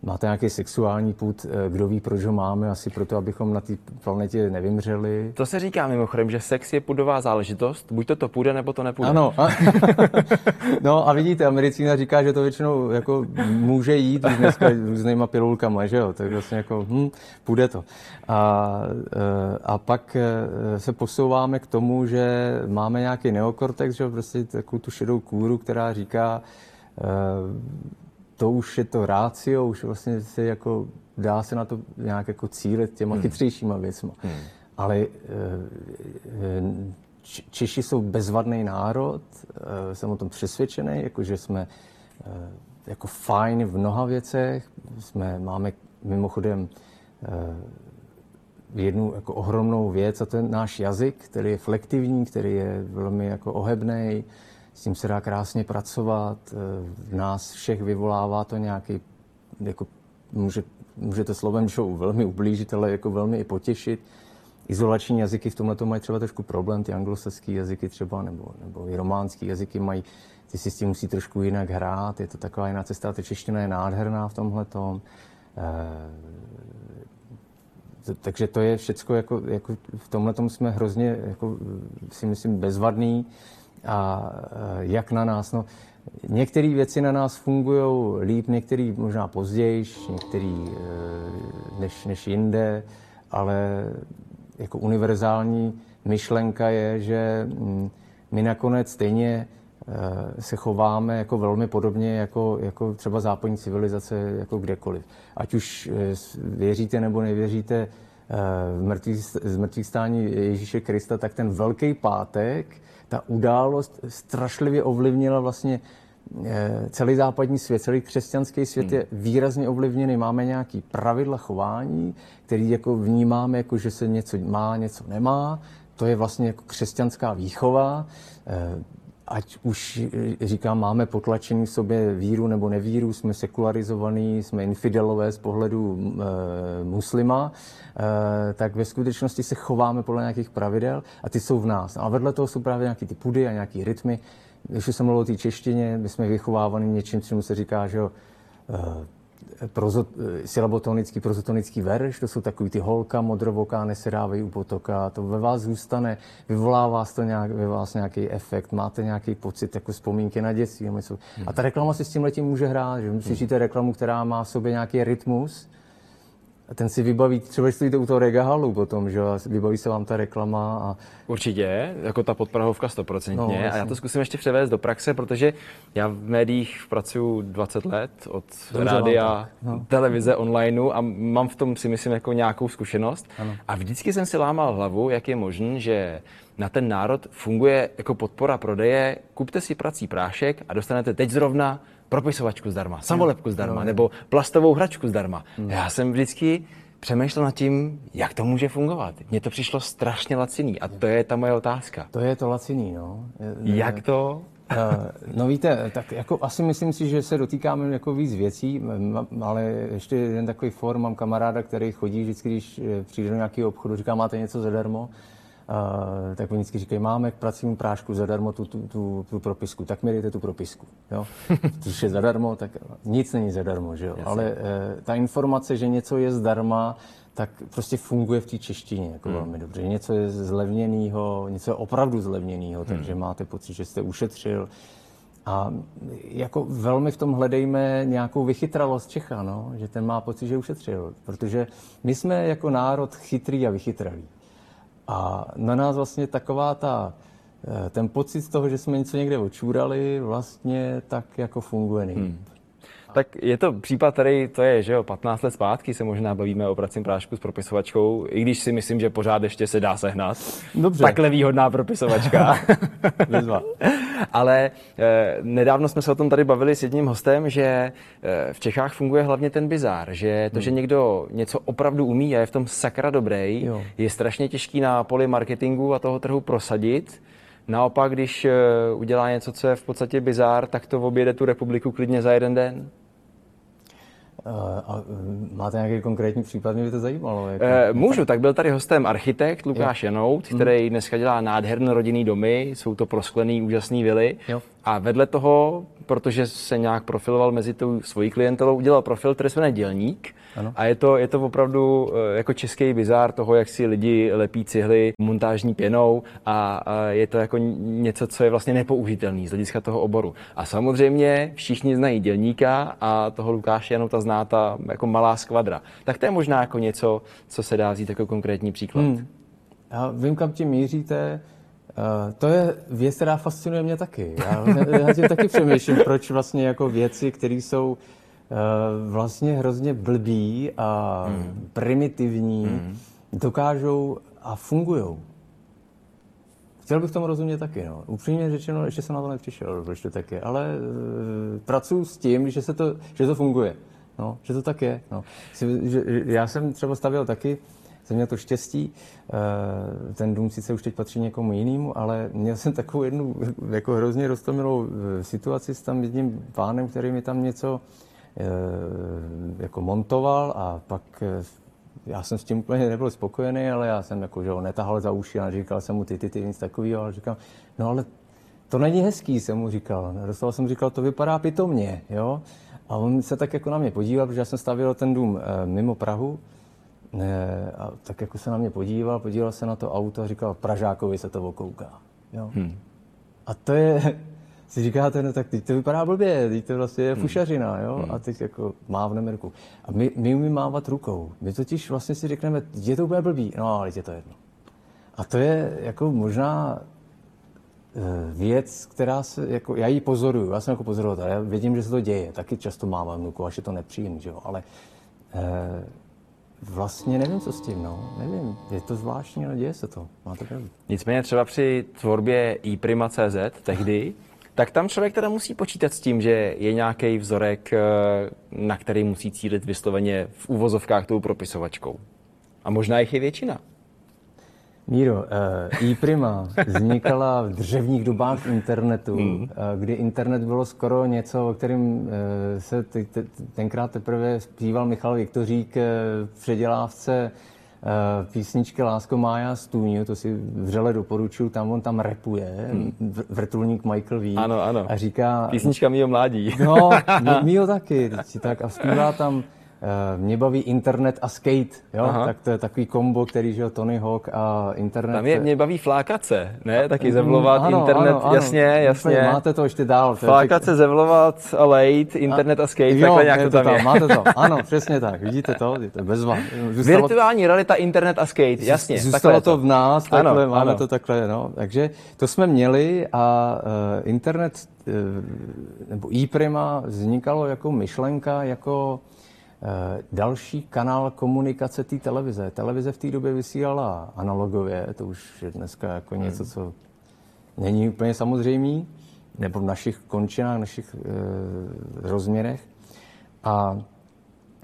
Máte nějaký sexuální put, eh, kdo ví, proč ho máme, asi proto, abychom na té planetě nevymřeli. To se říká mimochodem, že sex je pudová záležitost, buď to to půjde, nebo to nepůjde. Ano. A, [LAUGHS] no a vidíte, a medicína říká, že to většinou jako může jít už dneska různýma pilulkama, že jo, tak vlastně jako, hm, půjde to. A, eh, a pak eh, se posouváme k tomu, že máme nějaký neokortex, že jo, prostě takovou tu šedou kůru, která říká, to už je to rácio, už vlastně se jako dá se na to nějak jako cílit těma hmm. chytřejšíma věcma. Hmm. Ale e, Češi jsou bezvadný národ, e, jsem o tom přesvědčený, jako že jsme jako fajn v mnoha věcech, jsme, máme mimochodem jednu jako ohromnou věc a to je náš jazyk, který je flektivní, který je velmi jako ohebný, s tím se dá krásně pracovat, eh, v nás všech vyvolává to nějaký, jako může, může to slovem show velmi ublížit, ale jako velmi i potěšit. izolační jazyky v tomhle mají třeba trošku problém, ty anglosaský jazyky třeba, nebo, nebo i románský jazyky mají, ty si s tím musí trošku jinak hrát, je to taková jiná cesta, ta čeština je nádherná v tomhle tom. E, takže to je všecko, jako, jako v tomhle jsme hrozně, jako, si myslím, bezvadný. A e, jak na nás, no, některé věci na nás fungují líp, některé možná později, některé e, než, než jinde, ale jako univerzální myšlenka je, že mm, my nakonec stejně eh, se chováme jako velmi podobně jako, jako třeba západní civilizace jako kdekoliv. Ať už eh, věříte nebo nevěříte eh, v mrtvých, z mrtvých stání Ježíše Krista, tak ten velký pátek, ta událost strašlivě ovlivnila vlastně celý západní svět, celý křesťanský svět hmm. je výrazně ovlivněný. Máme nějaký pravidla chování, který jako vnímáme, jako že se něco má, něco nemá. To je vlastně jako křesťanská výchova. Ať už eh, říkám, máme potlačený v sobě víru nebo nevíru, jsme sekularizovaní, jsme infidelové z pohledu e, muslima, e, tak ve skutečnosti se chováme podle nějakých pravidel a ty jsou v nás. A vedle toho jsou právě nějaký ty pudy a nějaký rytmy, když jsem mluvil o té češtině, my jsme vychovávaní něčím, čemu se říká, že jo, eh, prozo, eh, silabotonický, prozotonický verš, to jsou takový ty holka, modrovoká, nesedávají u potoka, to ve vás zůstane, vyvolá vás to nějak, ve vás nějaký efekt, máte nějaký pocit, jako vzpomínky na dětství. A ta reklama si s tím letím může hrát, že slyšíte reklamu, která má v sobě nějaký rytmus, ten si vybaví, třeba když stojíte u toho regahalu potom, že vybaví se vám ta reklama. A... Určitě, jako ta podprahovka stoprocentně. No, a já to zkusím ještě převést do praxe, protože já v médiích pracuji 20 let, od Dobře rádia, no. televize, onlineu a mám v tom si myslím jako nějakou zkušenost. Ano. A vždycky jsem si lámal hlavu, jak je možné, že na ten národ funguje jako podpora prodeje. Kupte si prací prášek a dostanete teď zrovna propisovačku zdarma, samolepku zdarma, no. nebo plastovou hračku zdarma. No. Já jsem vždycky přemýšlel nad tím, jak to může fungovat. Mně to přišlo strašně laciný a to je ta moje otázka. To je to laciný, no. Jak to? Uh, no víte, tak jako asi myslím si, že se dotýkáme jako víc věcí, ale ještě jeden takový for, mám kamaráda, který chodí vždycky, když eh, přijde do nějakého obchodu, říká, máte něco zadarmo, Uh, tak oni vždycky říkají, máme k pracovnímu prášku zadarmo tu, tu, tu, tu propisku, tak mi dejte tu propisku. Jo? [LAUGHS] Když je zadarmo, tak nic není zadarmo, že jo? ale uh, ta informace, že něco je zdarma, tak prostě funguje v té češtině jako hmm. velmi dobře. Něco je zlevněného, něco je opravdu zlevněného, hmm. takže máte pocit, že jste ušetřil. A jako velmi v tom hledejme nějakou vychytralost Čecha, no? že ten má pocit, že ušetřil. Protože my jsme jako národ chytrý a vychytralý. A na nás vlastně taková ta, eh, ten pocit z toho, že jsme něco někde očůrali, vlastně tak jako funguje nejlíp. Hmm. Tak je to případ, který to je, že jo, 15 let zpátky se možná bavíme o pracím prášku s propisovačkou, i když si myslím, že pořád ještě se dá sehnat. Dobře. Takhle výhodná propisovačka. [LAUGHS] Ale eh, nedávno jsme se o tom tady bavili s jedním hostem, že eh, v Čechách funguje hlavně ten bizár, že to, hmm. že někdo něco opravdu umí a je v tom sakra dobrý, jo. je strašně těžký na poli marketingu a toho trhu prosadit. Naopak, když eh, udělá něco, co je v podstatě bizár, tak to objede tu republiku klidně za jeden den. Eh, a mm, máte nějaký konkrétní případ, mě by to zajímalo. Jak... E, můžu, tak byl tady hostem architekt Lukáš jo. Janout, mhm. který dneska dělá nádherné rodinný domy, jsou to prosklený úžasný vily. Jo. A vedle toho, protože se nějak profiloval mezi tou svojí klientelou, udělal profil, který se jmenuje Dělník. Ano. A je to, je to opravdu eh, jako český bizár toho, jak si lidi lepí cihly montážní pěnou a, a je to jako něco, co je vlastně nepoužitelný z hlediska toho oboru. A samozřejmě všichni znají dělníka a toho Lukáše jenom ta zná ta jako malá skvadra. Tak to je možná jako něco, co se dá vzít jako konkrétní příklad. Hmm. Já vím, kam tím míříte. Uh, to je věc, která fascinuje mě taky. Já, já tím taky přemýšlím, proč vlastně jako věci, které jsou uh, vlastně hrozně blbý a mm. primitivní, mm. dokážou a fungují. Chtěl bych tomu rozumět taky. No. Upřímně řečeno, ještě jsem na to nepřišel, proč to tak je. Ale uh, pracuji s tím, že, se to, že to funguje. No, že to tak je. No. Já jsem třeba stavil taky jsem měl to štěstí. Eh, ten dům sice už teď patří někomu jinému, ale měl jsem takovou jednu jako hrozně roztomilou eh, situaci s tam jedním pánem, který mi tam něco eh, jako montoval a pak já jsem s tím úplně nebyl spokojený, ale já jsem jako, že ho netahal za uši a říkal jsem mu ty, ty, ty, nic takového, ale říkal, no ale to není hezký, jsem mu říkal. Dostal jsem říkal, to vypadá pitomně, jo. A on se tak jako na mě podíval, protože já jsem stavil ten dům mimo Prahu, a tak jako se na mě podíval, podíval se na to auto a říkal, Pražákovi se to okouká, jo. Hmm. A to je, si říkáte, no tak teď to vypadá blbě, teď to vlastně je hmm. fušařina, jo, hmm. a teď jako mávneme ruku. A my, my umíme mávat rukou. My totiž vlastně si řekneme, je to úplně blbý, no ale je to jedno. A to je jako možná Eh, věc, která se, jako, já ji pozoruju, já jsem jako pozorovatel, já vidím, že se to děje, taky často mávám vnuku, až je to nepříjemný, že jo, ale e, vlastně nevím, co s tím, no, nevím, je to zvláštní, ale děje se to, máte pravdu. Nicméně třeba při tvorbě iPrima.cz tehdy, tak tam člověk teda musí počítat s tím, že je nějaký vzorek, eh, na který musí cílit vysloveně v úvozovkách tou propisovačkou. A možná jich je většina. Míro, [LAUGHS] uh, iPrima vznikala v dřevních dobách internetu, mm. uh, kdy internet bylo skoro něco, o kterém uh, se tenkrát teprve zpíval Michal Viktořík v předělávce písničky Lásko Mája Stůňu, to si vřele doporučuju, tam on tam repuje, mm. vrtulník Michael V. Ano, ano. A říká... Písnička mýho mládí. No, [LAUGHS] mýho taky. Tak a zpívá tam Eh, mě baví internet a skate, jo? tak to je takový kombo, který žil Tony Hawk a internet. Tam je, mě baví flákace, ne? Taky zevlovat ano, internet, ano, ano, jasně, jasně. Máte to ještě dál. Flákace, zevlovat a lejt, internet a, a skate, jo, takhle nějak to tam, tam je. Máte to, [LAUGHS] ano, přesně tak, vidíte to, je to bez vás. Virtuální realita, internet a skate, jasně. Zůstalo to v nás, takhle, ano, máme ano. to takhle, no. Takže to jsme měli a uh, internet, uh, nebo e-prima vznikalo jako myšlenka, jako Eh, další kanál komunikace té televize. Televize v té době vysílala analogově, to už je dneska jako hmm. něco, co není úplně samozřejmý, nebo v našich končinách, v našich e, rozměrech. A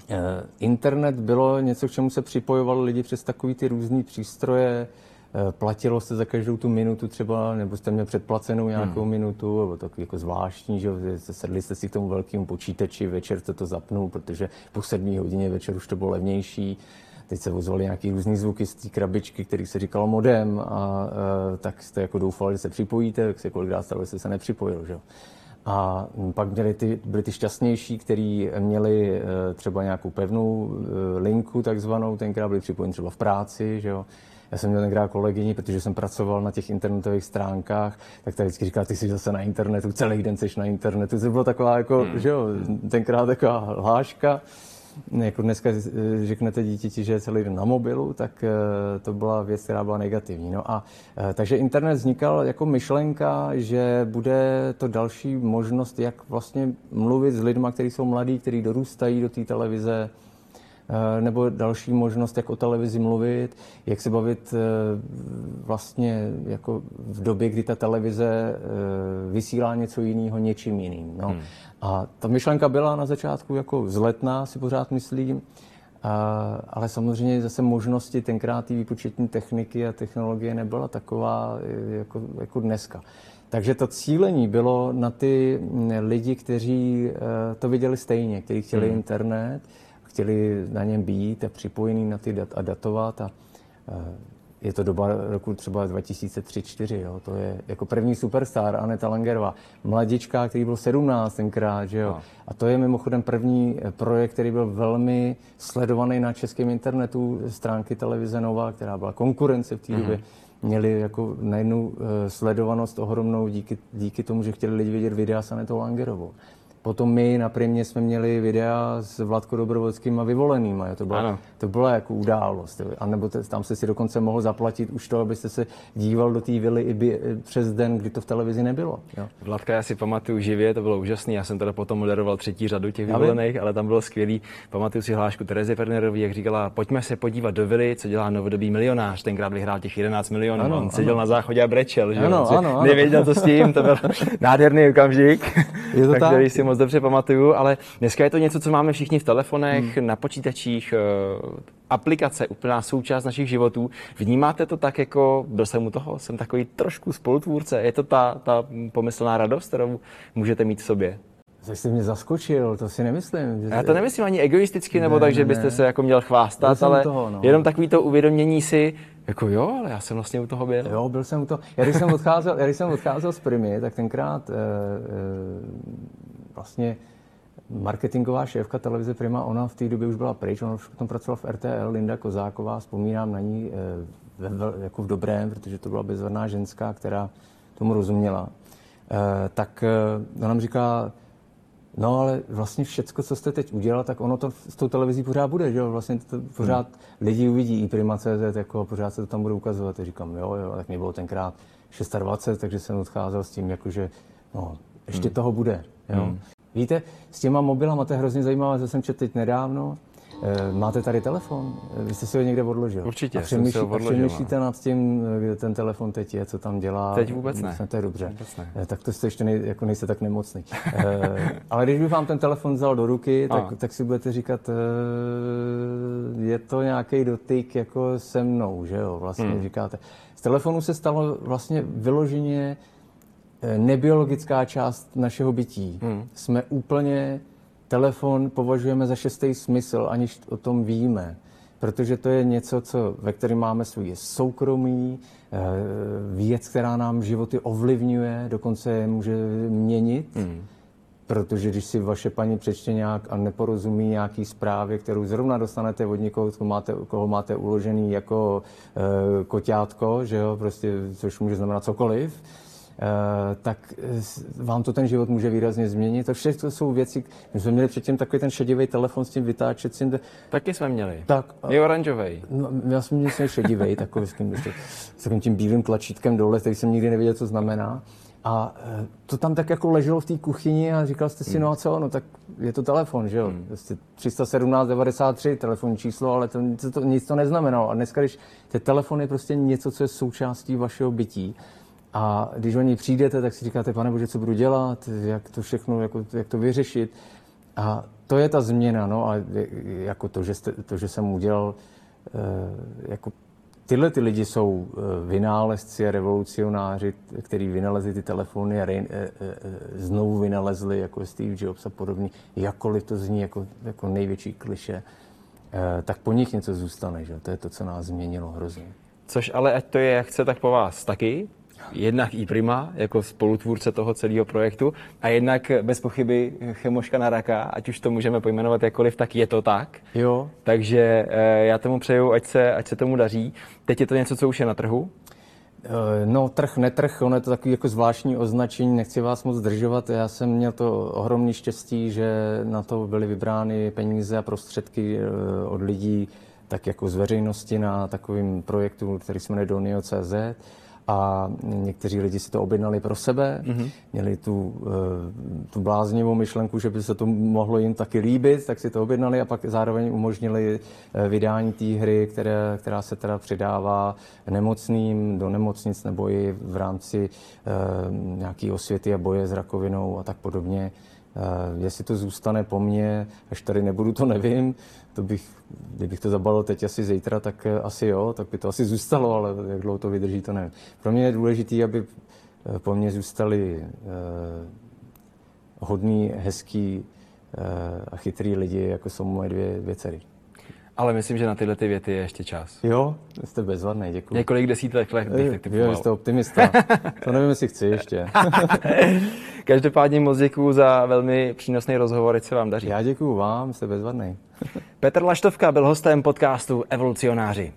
e, internet bylo něco, k čemu se připojovali lidi přes takový ty různé přístroje, Eh, platilo se za každou tu minutu třeba, nebo jste měl předplacenou nějakou hmm. minutu, nebo takový jako zvláštní, že sedli jste si k tomu velkému počítači, večer jste to zapnul, protože po sedmí hodině večer už to bylo levnější. Teď se ozvaly nějaký různý zvuky z té krabičky, který se říkalo modem a, eh, tak jste jako doufali, že se připojíte, tak se kolikrát stalo, že jste se nepřipojil. Že? A pak měli ty, byli ty šťastnější, kteří měli eh, třeba nějakou pevnou linku takzvanou, tenkrát byli připojeni třeba v práci, že jo? Já jsem měl tenkrát kolegyni, protože jsem pracoval na těch internetových stránkách, tak ta vždycky říkala, ty jsi zase na internetu, celý den jsi na internetu. To bylo taková jako, hmm. že jo, tenkrát taková hláška. Jako dneska řeknete dítěti, že je celý den na mobilu, tak eh, to byla věc, která byla negativní. No a eh, takže internet vznikal jako myšlenka, že bude to další možnost, jak vlastně mluvit s lidmi, kteří jsou mladí, kteří dorůstají do té televize, Eh, nebo další možnost, jak o televizi mluvit, jak se bavit eh, vlastně jako v době, kdy ta televize eh, vysílá něco jiného něčím jiným. No. Hmm. A ta myšlenka byla na začátku jako vzletná, si pořád myslím, a, ale samozřejmě zase možnosti tenkrát ty výpočetní techniky a technologie nebyla taková jako, jako dneska. Takže to cílení bylo na ty mm, lidi, kteří to viděli stejně, kteří chtěli hmm. internet, chtěli na něm být a připojený na ty dat a datovat a eh, je to doba roku třeba 2003-2004, to je jako první superstar Aneta Langerová, mladička, který byl 17 tenkrát, že jo. No. A to je mimochodem první eh, projekt, který byl velmi sledovaný na českém internetu, stránky televize Nova, která byla konkurence v té mm-hmm. době měli jako najednou eh, sledovanost ohromnou díky, díky tomu, že chtěli lidi vidět videa s Anetou Langerovou. Potom my na Primě jsme měli videa s Vladko Dobrovodským a vyvoleným. To byla, to byla jako událost. A nebo tam se si dokonce mohl zaplatit už to, abyste se díval do té vily i by, přes den, kdy to v televizi nebylo. Jo. Vladka já si pamatuju živě, to bylo úžasné. Já jsem teda potom moderoval třetí řadu těch vyvolených, ale tam bylo skvělý. Pamatuju si hlášku Terezy Fernerový, jak říkala, pojďme se podívat do vily, co dělá novodobý milionář. Tenkrát vyhrál těch 11 milionů. Ano, On ano. seděl na záchodě a brečel, že ano, ano, ano. nevěděl, co s tím. To byl [LAUGHS] nádherný okamžik. Je to tak, tak? Který si moc dobře pamatuju, ale dneska je to něco, co máme všichni v telefonech, hmm. na počítačích, eh, aplikace, úplná součást našich životů. Vnímáte to tak jako, byl jsem u toho, jsem takový trošku spolutvůrce, je to ta, ta pomyslná radost, kterou můžete mít v sobě? to jsi mě zaskočil, to si nemyslím. Já to nemyslím ani egoisticky, nebo Ne, tak, že ne, byste se jako měl chvástat, ale toho, no. jenom takový to uvědomění si, jako jo, ale já jsem vlastně u toho byl. Jo, byl jsem u toho. Já když jsem odcházel, já, když jsem odcházel z Primy, tak tenkrát e, e, vlastně marketingová šéfka televize Prima, ona v té době už byla pryč, ona už potom pracovala v RTL, Linda Kozáková, vzpomínám na ní e, ve, jako v dobrém, protože to byla bezvadná ženská, která tomu rozuměla. E, tak e, ona mi říká, No ale vlastně všecko, co jste teď udělal, tak ono to s tou televizí pořád bude, že jo? Vlastně to pořád lidi uvidí i Prima.cz, jako pořád se to tam bude ukazovat. A říkám, jo, jo, tak mě bylo tenkrát 26, takže jsem odcházel s tím, jakože, no, ještě Hmm. toho bude, jo? Víte, s těma mobilama, to je hrozně zajímavé, co jsem četl teď nedávno, Eh, Máte tady telefon? Eh, Vy jste si ho někde odložil? Určitě, A, jsem si ho přemýšlí, a odložil, přemýšlíte nad tím, eh, kde ten telefon teď je, co tam dělá? Teď vůbec ne. To je dobře. Vůbec ne. Tak to jste ještě nej, jako nejste tak nemocný. Ale když bych vám ten telefon vzal do ruky, [LAUGHS] tak, tak si budete říkat, je to nějaký dotyk jako se mnou, že jo, vlastně hmm. říkáte. Z telefonu se stalo vlastně vyloženě nebiologická část našeho bytí. Hmm. Jsme úplně, telefon považujeme za šestý smysl, aniž o tom víme. Protože to je něco, co, ve kterém máme svůj soukromí, eh, věc, která nám životy ovlivňuje, dokonce je může měnit. Hmm. Protože když si vaše paní přečte nějak a neporozumí nějaký zprávě, kterou zrovna dostanete od někoho, koho máte, koho máte uložený jako e, koťátko, že jo, prostě, což může znamenat cokoliv, tak eh, vám to ten život může výrazně změnit. To všechno jsou věci, my jsme měli předtím takový ten šedivý telefon s tím vytáčecím, Taky jsme měli. tak a- Je oranžovej. No, já jsem měl šedivý, takový s, tím, s takovým tím bílým tlačítkem dole, který jsem nikdy nevěděl, co znamená. A e, to tam tak jako leželo v té kuchyni a říkal jste si, no a co, no tak je to telefon, že jo? Prostě 317 93 telefonní číslo, ale to, to, to, nic to neznamenalo. A dneska, když ten telefon je prostě něco, co je součástí vašeho bytí, a když o něj přijdete, tak si říkáte, pane Bože, co budu dělat, jak to všechno, jako, jak to vyřešit. A to je ta změna, no, a jako to, že, jste, to, že jsem udělal, eh, jako tyhle ty lidi jsou eh, vynálezci a revolucionáři, kteří vynalezli ty telefony a rej, eh, znovu vynalezli jako Steve Jobs a podobně, jakkoliv to zní jako, jako největší kliše, tak po nich něco zůstane, že? to je to, co nás změnilo hrozně. Což ale ať to je, jak chce, tak po vás taky. Jednak i Prima, jako spolutvůrce toho celého projektu, a jednak bez pochyby chemoška na raka, ať už to můžeme pojmenovat jakkoliv, tak je to tak. Jo, Takže eh, já tomu přeju, ať se, ať se tomu daří. Teď je to něco, co už je na trhu. Eh, No, trh, netrh, ono je to takový jako zvláštní označení, nechci vás moc zdržovat. Já jsem měl to ohromné štěstí, že na to byly vybrány peníze a prostředky eh, od lidí, tak jako z veřejnosti na takovým projektu, který se jmenuje Donio.cz a někteří lidi si to objednali pro sebe, mm-hmm. měli tu, eh, tu bláznivou myšlenku, že by se to mohlo jim taky líbit, tak si to objednali a pak zároveň umožnili eh, vydání té hry, které, která se teda přidává nemocným do nemocnic nebo i v rámci eh, nějaké osvěty a boje s rakovinou a tak podobně. Jestli to zůstane po mně, až tady nebudu, to nevím. To bych, kdybych to zabalil teď asi zítra, tak eh, asi jo, tak by to asi zůstalo, ale jak dlouho to vydrží, to nevím. Pro mě je důležité, aby eh, po mně zůstali eh, hodný, hezký a chytrý lidi, jako jsou moje dvě, dvě dcery. Ale myslím, že na tyhle ty věty je ještě čas. Jo, jste bezvadný, děkuji. Několik desítek let bych tak Jo, typoval. vy jste optimista. [LAUGHS] To nevím, jestli chci ještě. [LAUGHS] Každopádně moc děkuju za velmi přínosný rozhovor, ať se vám daří. Já děkuji vám, jste bezvadný. Petr Laštovka byl hostem podcastu Evolucionáři.